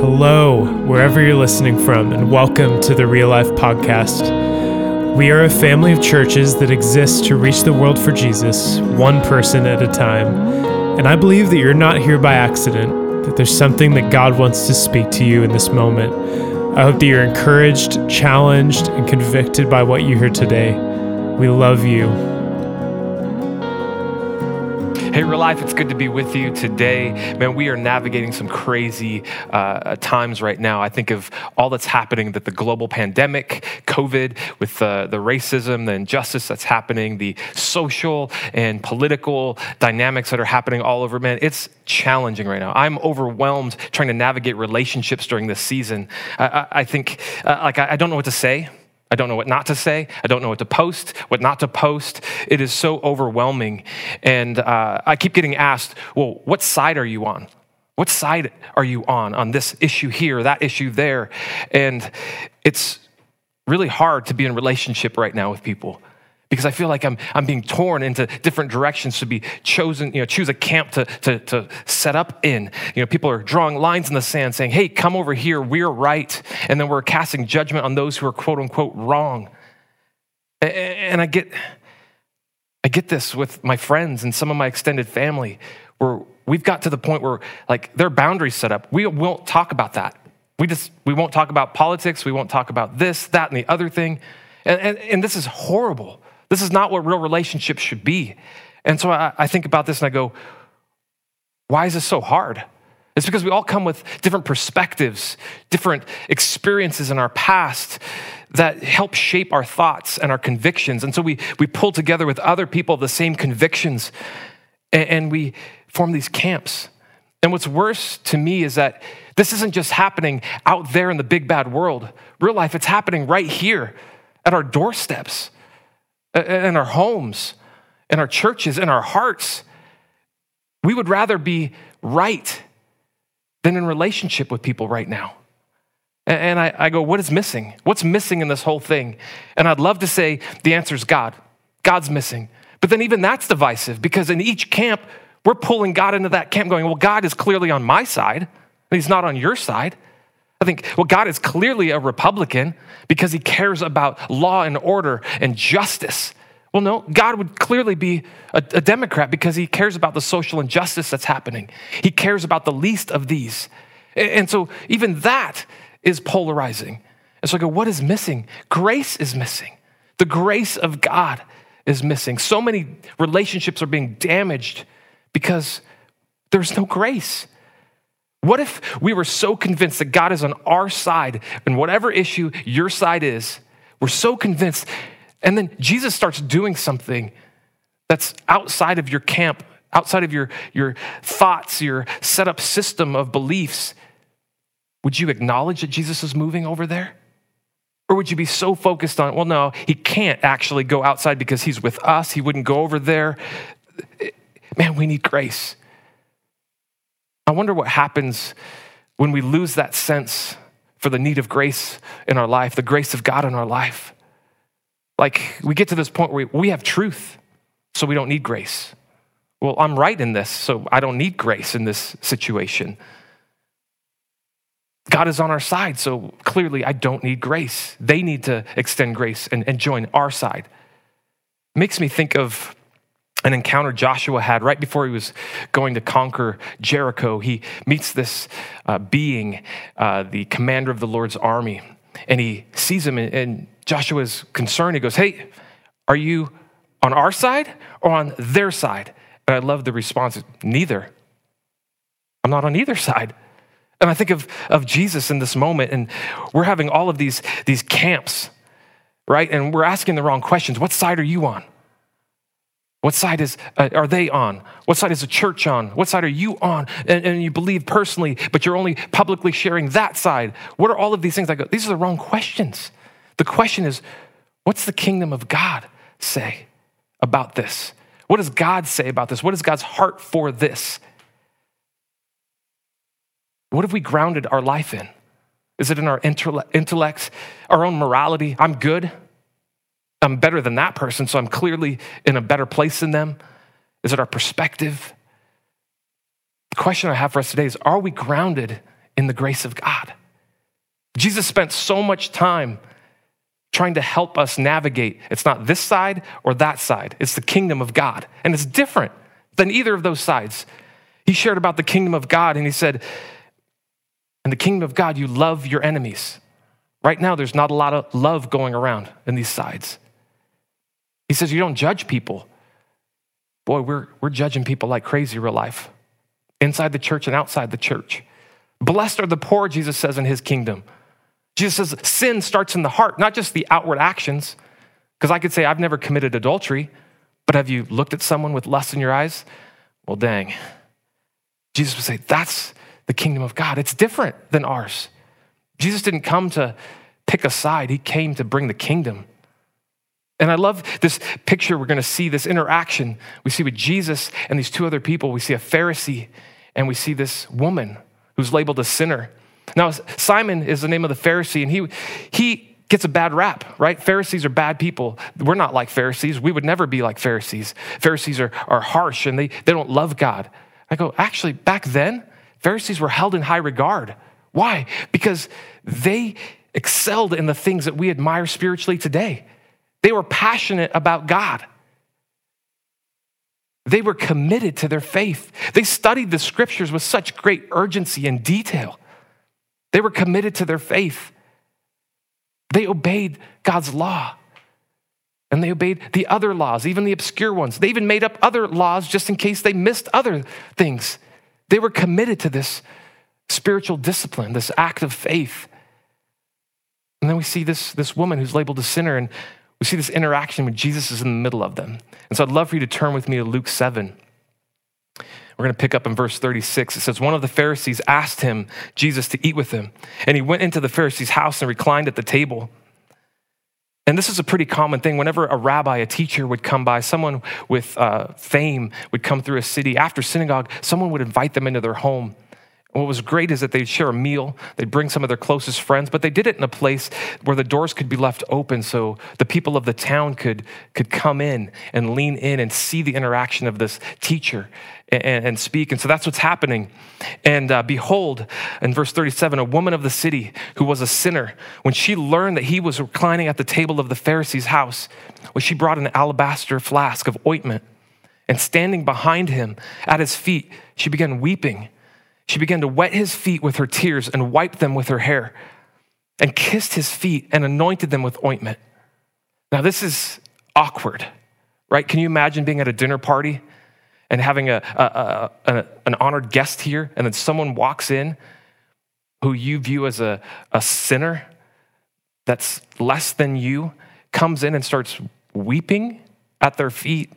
Hello, wherever you're listening from, and welcome to the Real Life Podcast. We are a family of churches that exist to reach the world for Jesus, one person at a time. And I believe that you're not here by accident, that there's something that God wants to speak to you in this moment. I hope that you're encouraged, challenged, and convicted by what you hear today. We love you. Hey, real life, it's good to be with you today. Man, we are navigating some crazy uh, times right now. I think of all that's happening that the global pandemic, COVID, with uh, the racism, the injustice that's happening, the social and political dynamics that are happening all over, man, it's challenging right now. I'm overwhelmed trying to navigate relationships during this season. I, I, I think, uh, like, I, I don't know what to say. I don't know what not to say. I don't know what to post, what not to post. It is so overwhelming. And uh, I keep getting asked, well, what side are you on? What side are you on on this issue here, that issue there? And it's really hard to be in relationship right now with people because I feel like I'm, I'm being torn into different directions to be chosen, you know, choose a camp to, to, to set up in. You know, people are drawing lines in the sand saying, hey, come over here, we're right. And then we're casting judgment on those who are quote unquote wrong. And I get, I get this with my friends and some of my extended family where we've got to the point where like there are boundaries set up. We won't talk about that. We just, we won't talk about politics. We won't talk about this, that, and the other thing. And, and, and this is horrible. This is not what real relationships should be. And so I, I, think about this and I go, why is this so hard? It's because we all come with different perspectives, different experiences in our past that help shape our thoughts and our convictions. And so we, we pull together with other people of the same convictions and, and we form these camps. And what's worse to me is that this isn't just happening out there in the big bad world. Real life, it's happening right here at our doorsteps Uh, uh, in our homes, in our churches, in our hearts. We would rather be right than in relationship with people right now. And I, I, go, what is missing? What's missing in this whole thing? And I'd love to say the answer is God. God's missing. But then even that's divisive because in each camp, we're pulling God into that camp going, well, God is clearly on my side, and He's not on your side. I think, well, God is clearly a Republican because he cares about law and order and justice. Well, no, God would clearly be a, a, Democrat because he cares about the social injustice that's happening. He cares about the least of these. And, and so even that is polarizing. And so I go, what is missing? Grace is missing. The grace of God is missing. So many relationships are being damaged because there's no grace. What if we were so convinced that God is on our side and whatever issue your side is, we're so convinced, and then Jesus starts doing something that's outside of your camp, outside of your, your thoughts, your set up system of beliefs. Would you acknowledge that Jesus is moving over there? Or would you be so focused on, well, no, he can't actually go outside because he's with us. He wouldn't go over there. Man, we need grace. I wonder what happens when we lose that sense for the need of grace in our life, the grace of God in our life. Like we get to this point where we have truth, so we don't need grace. Well, I'm right in this, so I don't need grace in this situation. God is on our side, so clearly I don't need grace. They need to extend grace and, and join our side. Makes me think of an encounter Joshua had right before he was going to conquer Jericho. He meets this uh, being, uh, the commander of the Lord's army, and he sees him, and, and Joshua's concerned. He goes, Hey, are you on our side or on their side? And I love the response neither. I'm not on either side. And I think of, of Jesus in this moment, and we're having all of these, these camps, right? And we're asking the wrong questions. What side are you on? What side is, uh, are they on? What side is the church on? What side are you on? And, and, you believe personally, but you're only publicly sharing that side. What are all of these things? I go, these are the wrong questions. The question is, what's the kingdom of God say about this? What does God say about this? What is God's heart for this? What have we grounded our life in? Is it in our intellect, our own morality? I'm good. I'm better than that person, so I'm clearly in a better place than them? Is it our perspective? The question I have for us today is Are we grounded in the grace of God. Jesus spent so much time trying to help us navigate. It's not this side or that side, it's the kingdom of God. And it's different than either of those sides. He shared about the kingdom of God and he said, In the kingdom of God, you love your enemies. Right now, there's not a lot of love going around in these sides. He says, You don't judge people. Boy, we're, we're judging people like crazy real life, inside the church and outside the church. Blessed are the poor, Jesus says in his kingdom. Jesus says sin starts in the heart, not just the outward actions. Because I could say, I've never committed adultery, but have you looked at someone with lust in your eyes? Well, dang. Jesus would say, that's the kingdom of God. It's different than ours. Jesus didn't come to pick a side, he came to bring the kingdom. And I love this picture we're going to see, this interaction we see with Jesus and these two other people. We see a Pharisee and we see this woman who's labeled a sinner. Now, Simon is the name of the Pharisee, and he, he gets a bad rap, right? Pharisees are bad people. We're not like Pharisees. We would never be like Pharisees. Pharisees are, are harsh and they, they don't love God. I go, actually, back then, Pharisees were held in high regard. Why? Because they excelled in the things that we admire spiritually today. They were passionate about God. They were committed to their faith. They studied the scriptures with such great urgency and detail. They were committed to their faith. They obeyed God's law. And they obeyed the other laws, even the obscure ones. They even made up other laws just in case they missed other things. They were committed to this spiritual discipline, this act of faith. And then we see this, this woman who's labeled a sinner, and we see this interaction when Jesus is in the middle of them. And so I'd love for you to turn with me to Luke 7. We're going to pick up in verse 36. It says, One of the Pharisees asked him, Jesus, to eat with him. And he went into the Pharisee's house and reclined at the table. And this is a pretty common thing. Whenever a rabbi, a teacher would come by, someone with uh, fame would come through a city after synagogue, someone would invite them into their home what was great is that they'd share a meal, they'd bring some of their closest friends, but they did it in a place where the doors could be left open so the people of the town could, could come in and lean in and see the interaction of this teacher and, and speak. And so that's what's happening. And uh, behold, in verse 37, a woman of the city who was a sinner, when she learned that he was reclining at the table of the Pharisee's house, well, she brought an alabaster flask of ointment. And standing behind him at his feet, she began weeping she began to wet his feet with her tears and wiped them with her hair and kissed his feet and anointed them with ointment. Now, this is awkward, right? Can you imagine being at a dinner party and having a, a, a, an honored guest here, and then someone walks in who you view as a, a sinner that's less than you, comes in and starts weeping at their feet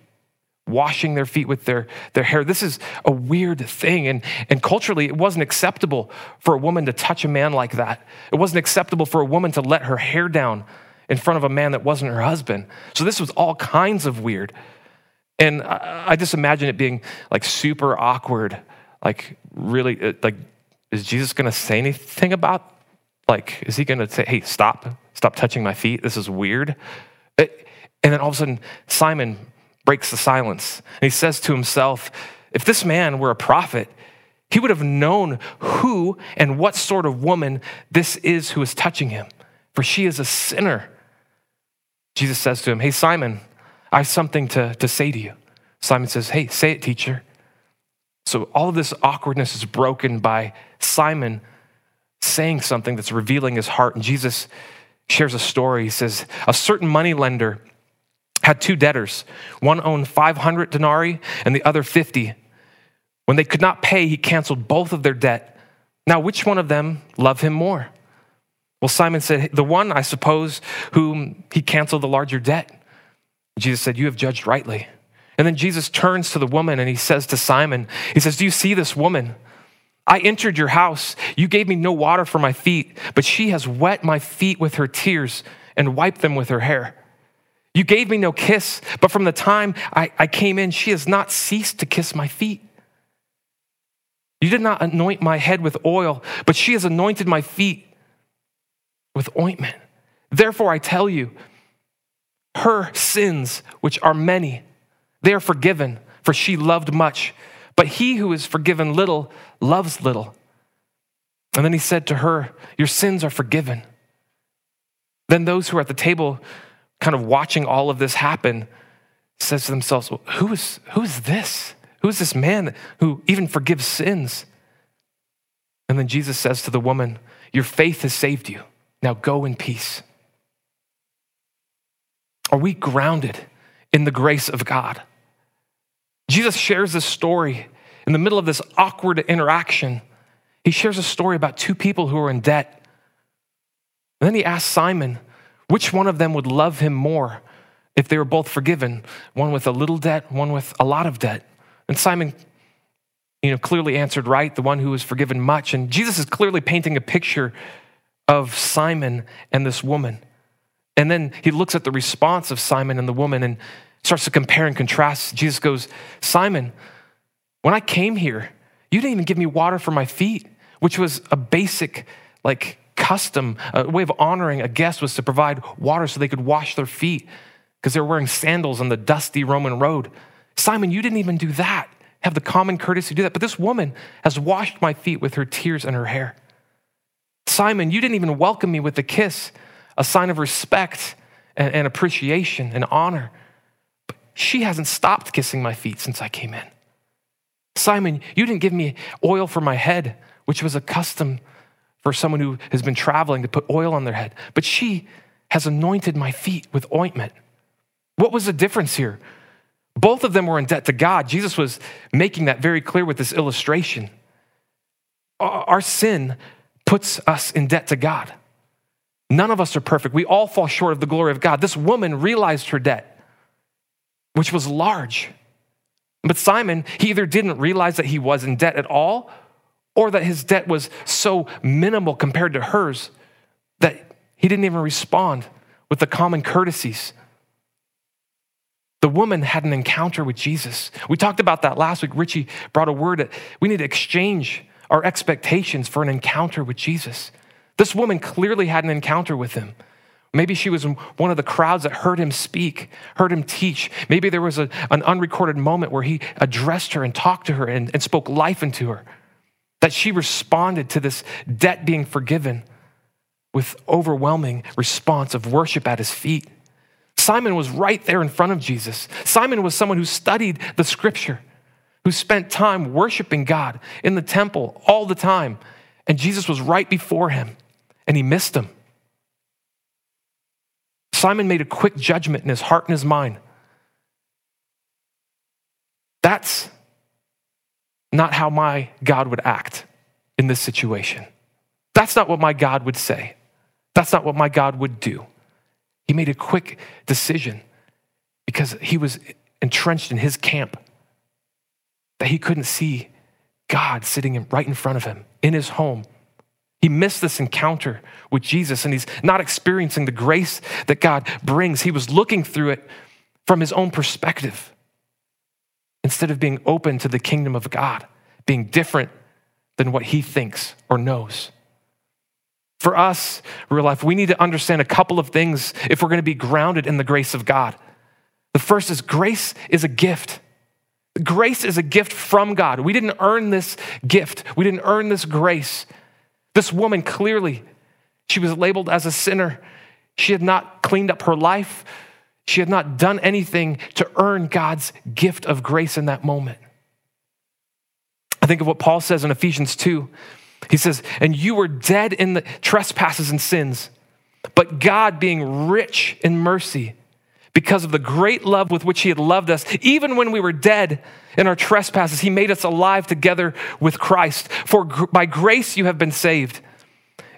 washing their feet with their, their hair. This is a weird thing. And, and culturally, it wasn't acceptable for a woman to touch a man like that. It wasn't acceptable for a woman to let her hair down in front of a man that wasn't her husband. So this was all kinds of weird. And I, I just imagine it being like super awkward. Like, really, like, is Jesus gonna say anything about, like, is he gonna say, hey, stop, stop touching my feet? This is weird. It, and then all of a sudden, Simon breaks the silence. And he says to himself, if this man were a prophet, he would have known who and what sort of woman this is who is touching him, for she is a sinner. Jesus says to him, Hey, Simon, I have something to, to say to you. Simon says, Hey, say it, teacher. So all of this awkwardness is broken by Simon saying something that's revealing his heart. And Jesus shares a story. He says, A certain money lender had two debtors. One owned 500 denarii and the other 50. When they could not pay, he canceled both of their debt. Now, which one of them loved him more? Well, Simon said, The one, I suppose, whom he canceled the larger debt. Jesus said, You have judged rightly. And then Jesus turns to the woman and he says to Simon, He says, Do you see this woman? I entered your house. You gave me no water for my feet, but she has wet my feet with her tears and wiped them with her hair. You gave me no kiss, but from the time I, I came in, she has not ceased to kiss my feet. You did not anoint my head with oil, but she has anointed my feet with ointment. Therefore, I tell you, her sins, which are many, they are forgiven, for she loved much. But he who is forgiven little loves little. And then he said to her, Your sins are forgiven. Then those who are at the table, kind of watching all of this happen, says to themselves, well, who, is, who is this? Who is this man who even forgives sins? And then Jesus says to the woman, Your faith has saved you. Now go in peace. Are we grounded in the grace of God? Jesus shares this story in the middle of this awkward interaction. He shares a story about two people who are in debt. And then he asks Simon which one of them would love him more if they were both forgiven, one with a little debt, one with a lot of debt. And Simon you know, clearly answered right, the one who was forgiven much. And Jesus is clearly painting a picture of Simon and this woman. And then he looks at the response of Simon and the woman and starts to compare and contrast. Jesus goes, Simon, when I came here, you didn't even give me water for my feet, which was a basic, like, custom, a way of honoring a guest was to provide water so they could wash their feet because they were wearing sandals on the dusty Roman road. Simon, you didn't even do that. Have the common courtesy to do that. But this woman has washed my feet with her tears and her hair. Simon, you didn't even welcome me with a kiss, a sign of respect and, and appreciation and honor. But she hasn't stopped kissing my feet since I came in. Simon, you didn't give me oil for my head, which was a custom for someone who has been traveling to put oil on their head. But she has anointed my feet with ointment. What was the difference here? Both of them were in debt to God. Jesus was making that very clear with this illustration. Our sin puts us in debt to God. None of us are perfect. We all fall short of the glory of God. This woman realized her debt, which was large. But Simon, he either didn't realize that he was in debt at all or that his debt was so minimal compared to hers that he didn't even respond with the common courtesies. The woman had an encounter with Jesus. We talked about that last week. Richie brought a word that we need to exchange our expectations for an encounter with Jesus. This woman clearly had an encounter with him. Maybe she was one of the crowds that heard him speak, heard him teach. Maybe there was a, an unrecorded moment where he addressed her and talked to her and, and spoke life into her that she responded to this debt being forgiven with overwhelming response of worship at his feet. Simon was right there in front of Jesus. Simon was someone who studied the scripture, who spent time worshiping God in the temple all the time. And Jesus was right before him, and he missed him. Simon made a quick judgment in his heart and his mind. That's not how my God would act in this situation. That's not what my God would say. That's not what my God would do. He made a quick decision because he was entrenched in his camp that he couldn't see God sitting right in front of him in his home. He missed this encounter with Jesus and he's not experiencing the grace that God brings. He was looking through it from his own perspective instead of being open to the kingdom of God, being different than what he thinks or knows. For us, real life, we need to understand a couple of things if we're going to be grounded in the grace of God. The first is grace is a gift. Grace is a gift from God. We didn't earn this gift, we didn't earn this grace. This woman clearly, she was labeled as a sinner. She had not cleaned up her life. She had not done anything to earn God's gift of grace in that moment. I think of what Paul says in Ephesians 2. He says, And you were dead in the trespasses and sins, but God, being rich in mercy, because of the great love with which He had loved us, even when we were dead in our trespasses, He made us alive together with Christ. For by grace you have been saved.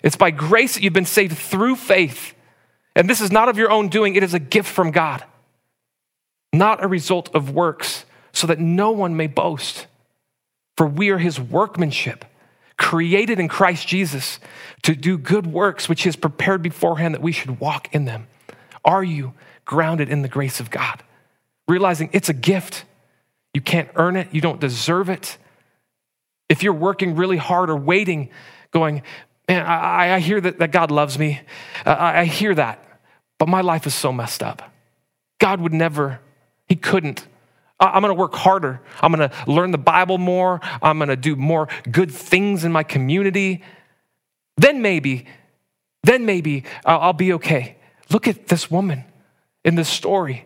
It's by grace that you've been saved through faith. And this is not of your own doing, it is a gift from God, not a result of works, so that no one may boast. For we are his workmanship, created in Christ Jesus to do good works which he has prepared beforehand that we should walk in them. Are you grounded in the grace of God? Realizing it's a gift. You can't earn it, you don't deserve it. If you're working really hard or waiting, going, Man, I, I hear that, that God loves me. Uh, I hear that. But my life is so messed up. God would never, He couldn't. I'm gonna work harder. I'm gonna learn the Bible more. I'm gonna do more good things in my community. Then maybe, then maybe I'll be okay. Look at this woman in this story.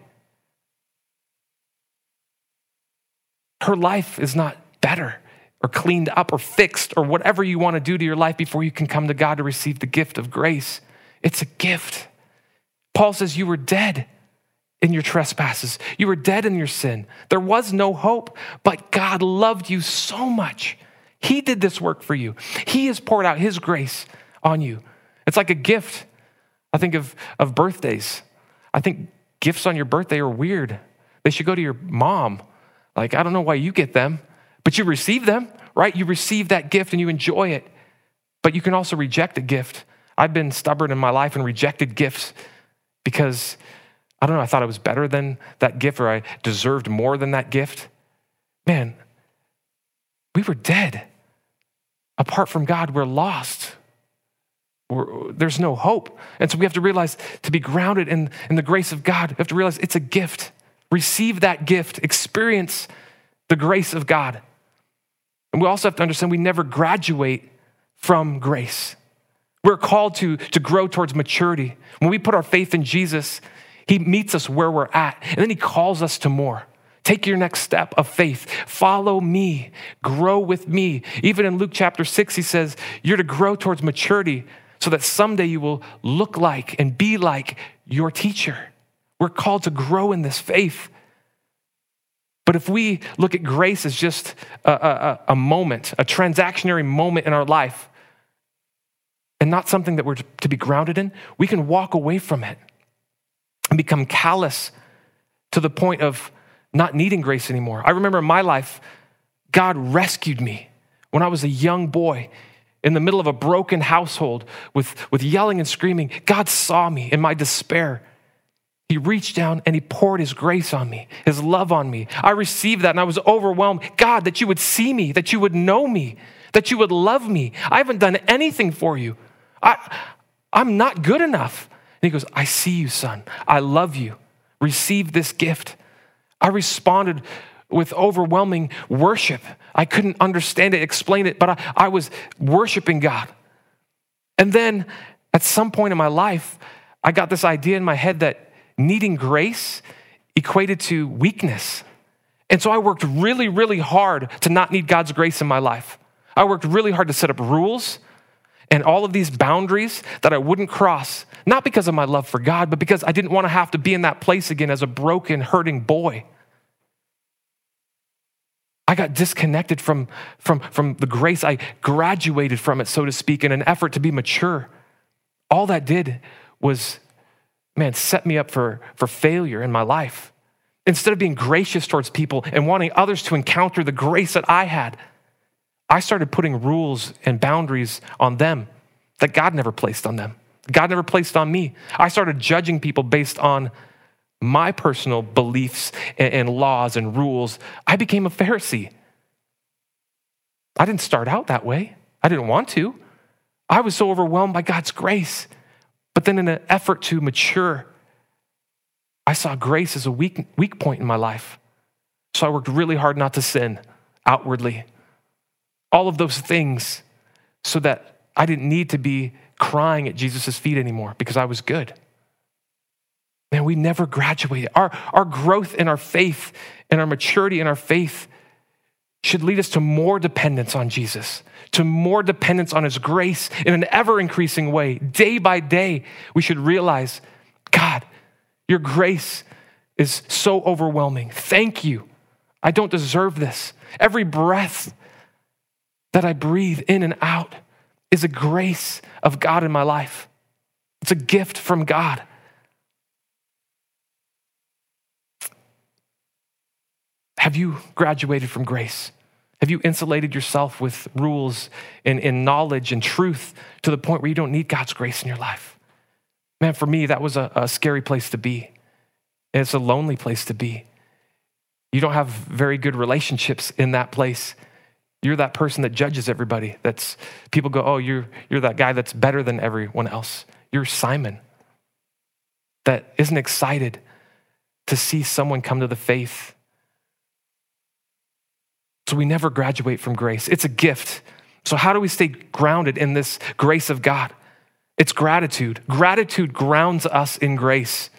Her life is not better or cleaned up or fixed or whatever you want to do to your life before you can come to God to receive the gift of grace. It's a gift. Paul says you were dead in your trespasses. You were dead in your sin. There was no hope, but God loved you so much. He did this work for you. He has poured out His grace on you. It's like a gift. I think of, of birthdays. I think gifts on your birthday are weird. They should go to your mom. Like, I don't know why you get them, but you receive them, right? You receive that gift and you enjoy it. But you can also reject a gift. I've been stubborn in my life and rejected gifts because I don't know, I thought I was better than that gift or I deserved more than that gift. Man, we were dead. Apart from God, we're lost. We're, there's no hope. And so we have to realize to be grounded in, in the grace of God, we have to realize it's a gift. Receive that gift, experience the grace of God. And we also have to understand we never graduate from grace. We're called to, to grow towards maturity. When we put our faith in Jesus, He meets us where we're at, and then He calls us to more. Take your next step of faith. Follow me. Grow with me. Even in Luke chapter 6, he says, You're to grow towards maturity so that someday you will look like and be like your teacher. We're called to grow in this faith. But if we look at grace as just a, a, a, moment, a transactionary moment in our life, and not something that we're to be grounded in, we can walk away from it and become callous to the point of not needing grace anymore. I remember in my life, God rescued me when I was a young boy in the middle of a broken household with, with yelling and screaming. God saw me in my despair he reached down and he poured his grace on me, his love on me. I received that and I was overwhelmed. God, that you would see me, that you would know me, that you would love me. I haven't done anything for you. I, I'm not good enough. And he goes, I see you, son. I love you. Receive this gift. I responded with overwhelming worship. I couldn't understand it, explain it, but I, I was worshiping God. And then at some point in my life, I got this idea in my head that needing grace equated to weakness. And so I worked really, really hard to not need God's grace in my life. I worked really hard to set up rules and all of these boundaries that I wouldn't cross, not because of my love for God, but because I didn't want to have to be in that place again as a broken, hurting boy. I got disconnected from, from, from the grace. I graduated from it, so to speak, in an effort to be mature. All that did was man, set me up for, for failure in my life. Instead of being gracious towards people and wanting others to encounter the grace that I had, I started putting rules and boundaries on them that God never placed on them. God never placed on me. I started judging people based on my personal beliefs and, and laws and rules. I became a Pharisee. I didn't start out that way. I didn't want to. I was so overwhelmed by God's grace but then, in an effort to mature, I saw grace as a weak, weak point in my life. So I worked really hard not to sin outwardly. All of those things so that I didn't need to be crying at Jesus' feet anymore because I was good. Man, we never graduated. Our, our growth in our faith and our maturity in our faith should lead us to more dependence on Jesus, to more dependence on His grace in an ever increasing way. Day by day, we should realize God, your grace is so overwhelming. Thank you. I don't deserve this. Every breath that I breathe in and out is a grace of God in my life, it's a gift from God. Have you graduated from grace? Have you insulated yourself with rules and, and, knowledge and truth to the point where you don't need God's grace in your life? Man, for me, that was a, a scary place to be. And it's a lonely place to be. You don't have very good relationships in that place. You're that person that judges everybody. That's people go, oh, you're, you're that guy that's better than everyone else. You're Simon that isn't excited to see someone come to the faith so we never graduate from grace. It's a gift. So, how do we stay grounded in this grace of God? It's gratitude. Gratitude grounds us in grace.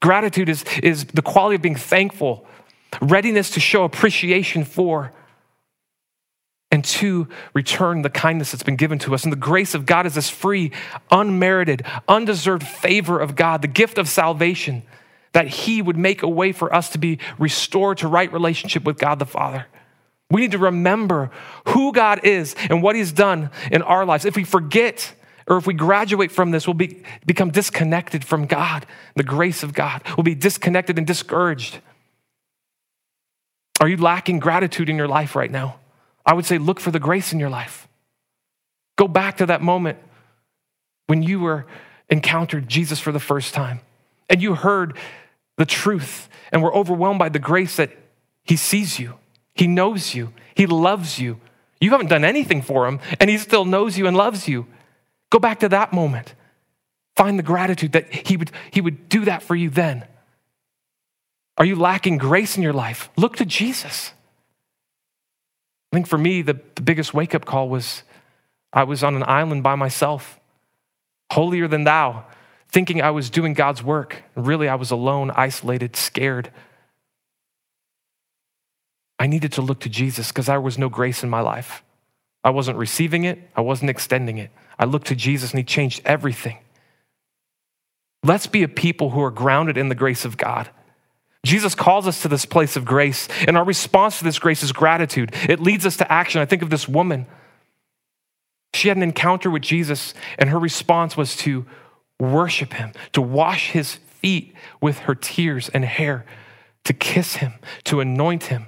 Gratitude is, is the quality of being thankful, readiness to show appreciation for, and to return the kindness that's been given to us. And the grace of God is this free, unmerited, undeserved favor of God, the gift of salvation, that He would make a way for us to be restored to right relationship with God the Father. We need to remember who God is and what He's done in our lives. If we forget, or if we graduate from this, we'll be, become disconnected from God, the grace of God. We'll be disconnected and discouraged. Are you lacking gratitude in your life right now? I would say look for the grace in your life. Go back to that moment when you were encountered Jesus for the first time and you heard the truth and were overwhelmed by the grace that he sees you, he knows you, he loves you. You haven't done anything for him and he still knows you and loves you. Go back to that moment. Find the gratitude that he would, he would do that for you then. Are you lacking grace in your life? Look to Jesus. I think for me, the, the biggest wake up call was I was on an island by myself, holier than thou, thinking I was doing God's work. Really, I was alone, isolated, scared. I needed to look to Jesus because there was no grace in my life. I wasn't receiving it, I wasn't extending it. I looked to Jesus and He changed everything. Let's be a people who are grounded in the grace of God. Jesus calls us to this place of grace, and our response to this grace is gratitude. It leads us to action. I think of this woman. She had an encounter with Jesus, and her response was to worship him, to wash his feet with her tears and hair, to kiss him, to anoint him,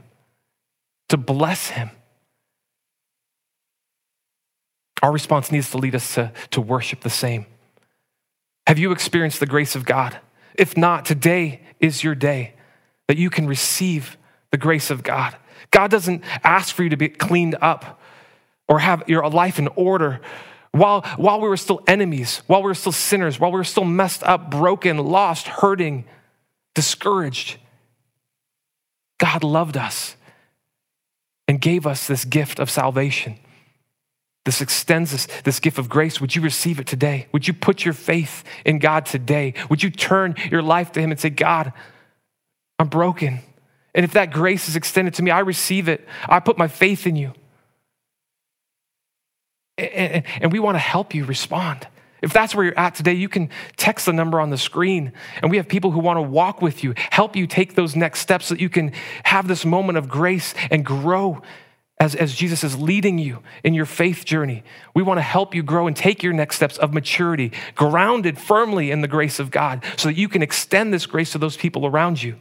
to bless him. Our response needs to lead us to, to worship the same. Have you experienced the grace of God? If not, today is your day that you can receive the grace of God. God doesn't ask for you to be cleaned up or have your life in order. While, while we were still enemies, while we were still sinners, while we were still messed up, broken, lost, hurting, discouraged, God loved us and gave us this gift of salvation. This extends this, this gift of grace. Would you receive it today? Would you put your faith in God today? Would you turn your life to Him and say, God, I'm broken. And if that grace is extended to me, I receive it. I put my faith in you. And we want to help you respond. If that's where you're at today, you can text the number on the screen. And we have people who want to walk with you, help you take those next steps so that you can have this moment of grace and grow as, as Jesus is leading you in your faith journey. We want to help you grow and take your next steps of maturity, grounded firmly in the grace of God, so that you can extend this grace to those people around you.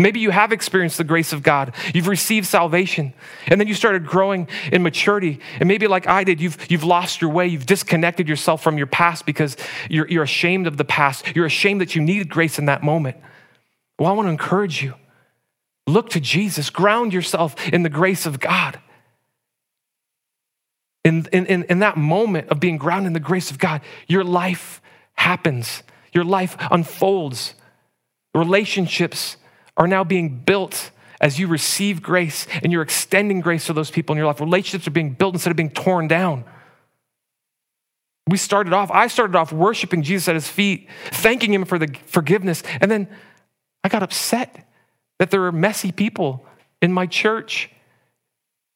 Maybe you have experienced the grace of God. You've received salvation, and then you started growing in maturity. And maybe, like I did, you've, you've lost your way. You've disconnected yourself from your past because you're, you're ashamed of the past. You're ashamed that you needed grace in that moment. Well, I want to encourage you look to Jesus, ground yourself in the grace of God. In, in, in that moment of being grounded in the grace of God, your life happens, your life unfolds, relationships are now being built as you receive grace and you're extending grace to those people in your life. Relationships are being built instead of being torn down. We started off, I started off worshiping Jesus at his feet, thanking him for the forgiveness. And then I got upset that there were messy people in my church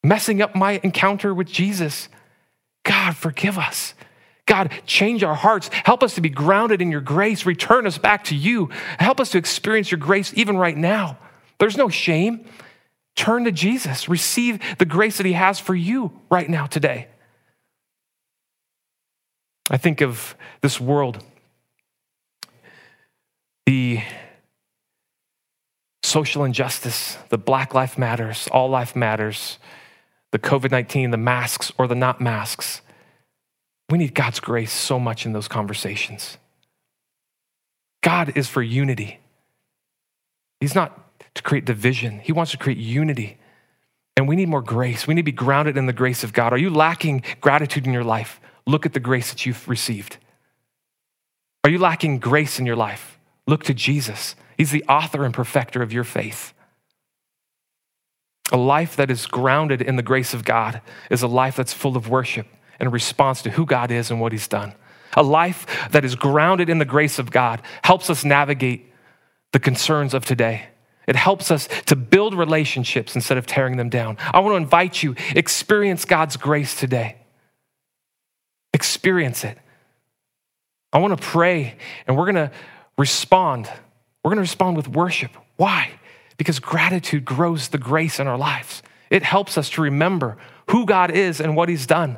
messing up my encounter with Jesus. God, forgive us. God, change our hearts. Help us to be grounded in your grace. Return us back to you. Help us to experience your grace even right now. There's no shame. Turn to Jesus. Receive the grace that he has for you right now, today. I think of this world, the social injustice, the Black Life Matters, All Life Matters, the COVID 19, the masks or the not masks. We need God's grace so much in those conversations. God is for unity. He's not to create division, He wants to create unity. And we need more grace. We need to be grounded in the grace of God. Are you lacking gratitude in your life? Look at the grace that you've received. Are you lacking grace in your life? Look to Jesus. He's the author and perfecter of your faith. A life that is grounded in the grace of God is a life that's full of worship in response to who God is and what He's done. A life that is grounded in the grace of God helps us navigate the concerns of today. It helps us to build relationships instead of tearing them down. I want to invite you, experience God's grace today. Experience it. I want to pray and we're going to respond. We're going to respond with worship. Why? Because gratitude grows the grace in our lives. It helps us to remember who God is and what He's done.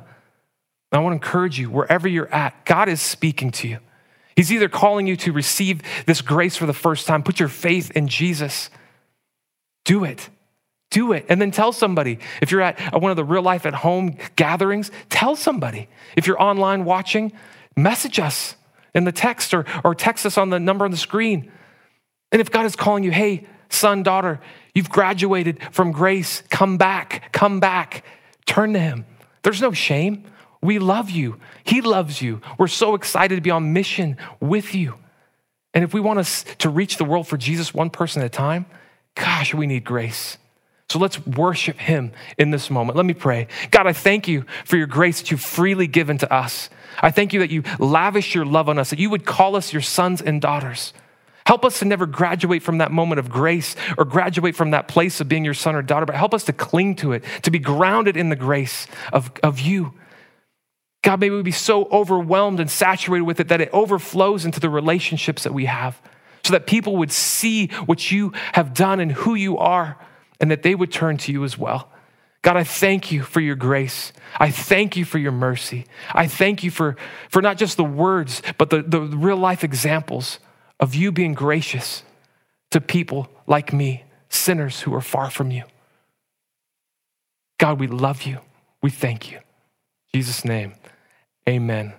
And I want to encourage you, wherever you're at, God is speaking to you. He's either calling you to receive this grace for the first time, put your faith in Jesus. Do it. Do it. And then tell somebody. If you're at one of the real life at home gatherings, tell somebody. If you're online watching, message us in the text or, or text us on the number on the screen. And if God is calling you, hey, son, daughter, you've graduated from grace, come back, come back, turn to Him. There's no shame. We love you. He loves you. We're so excited to be on mission with you. And if we want us to reach the world for Jesus one person at a time, gosh, we need grace. So let's worship him in this moment. Let me pray. God, I thank you for your grace that you've freely given to us. I thank you that you lavish your love on us, that you would call us your sons and daughters. Help us to never graduate from that moment of grace or graduate from that place of being your son or daughter, but help us to cling to it, to be grounded in the grace of, of you. God, may we be so overwhelmed and saturated with it that it overflows into the relationships that we have so that people would see what you have done and who you are and that they would turn to you as well. God, I thank you for your grace. I thank you for your mercy. I thank you for, for not just the words, but the, the real life examples of you being gracious to people like me, sinners who are far from you. God, we love you. We thank you. In Jesus' name. Amen.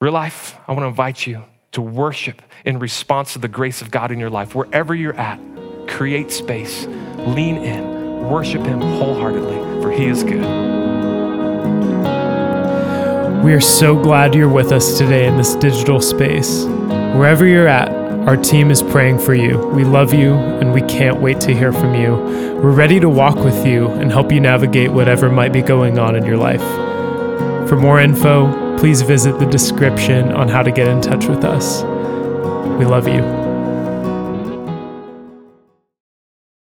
Real life, I want to invite you to worship in response to the grace of God in your life. Wherever you're at, create space, lean in, worship Him wholeheartedly, for He is good. We are so glad you're with us today in this digital space. Wherever you're at, our team is praying for you. We love you and we can't wait to hear from you. We're ready to walk with you and help you navigate whatever might be going on in your life. For more info, please visit the description on how to get in touch with us. We love you.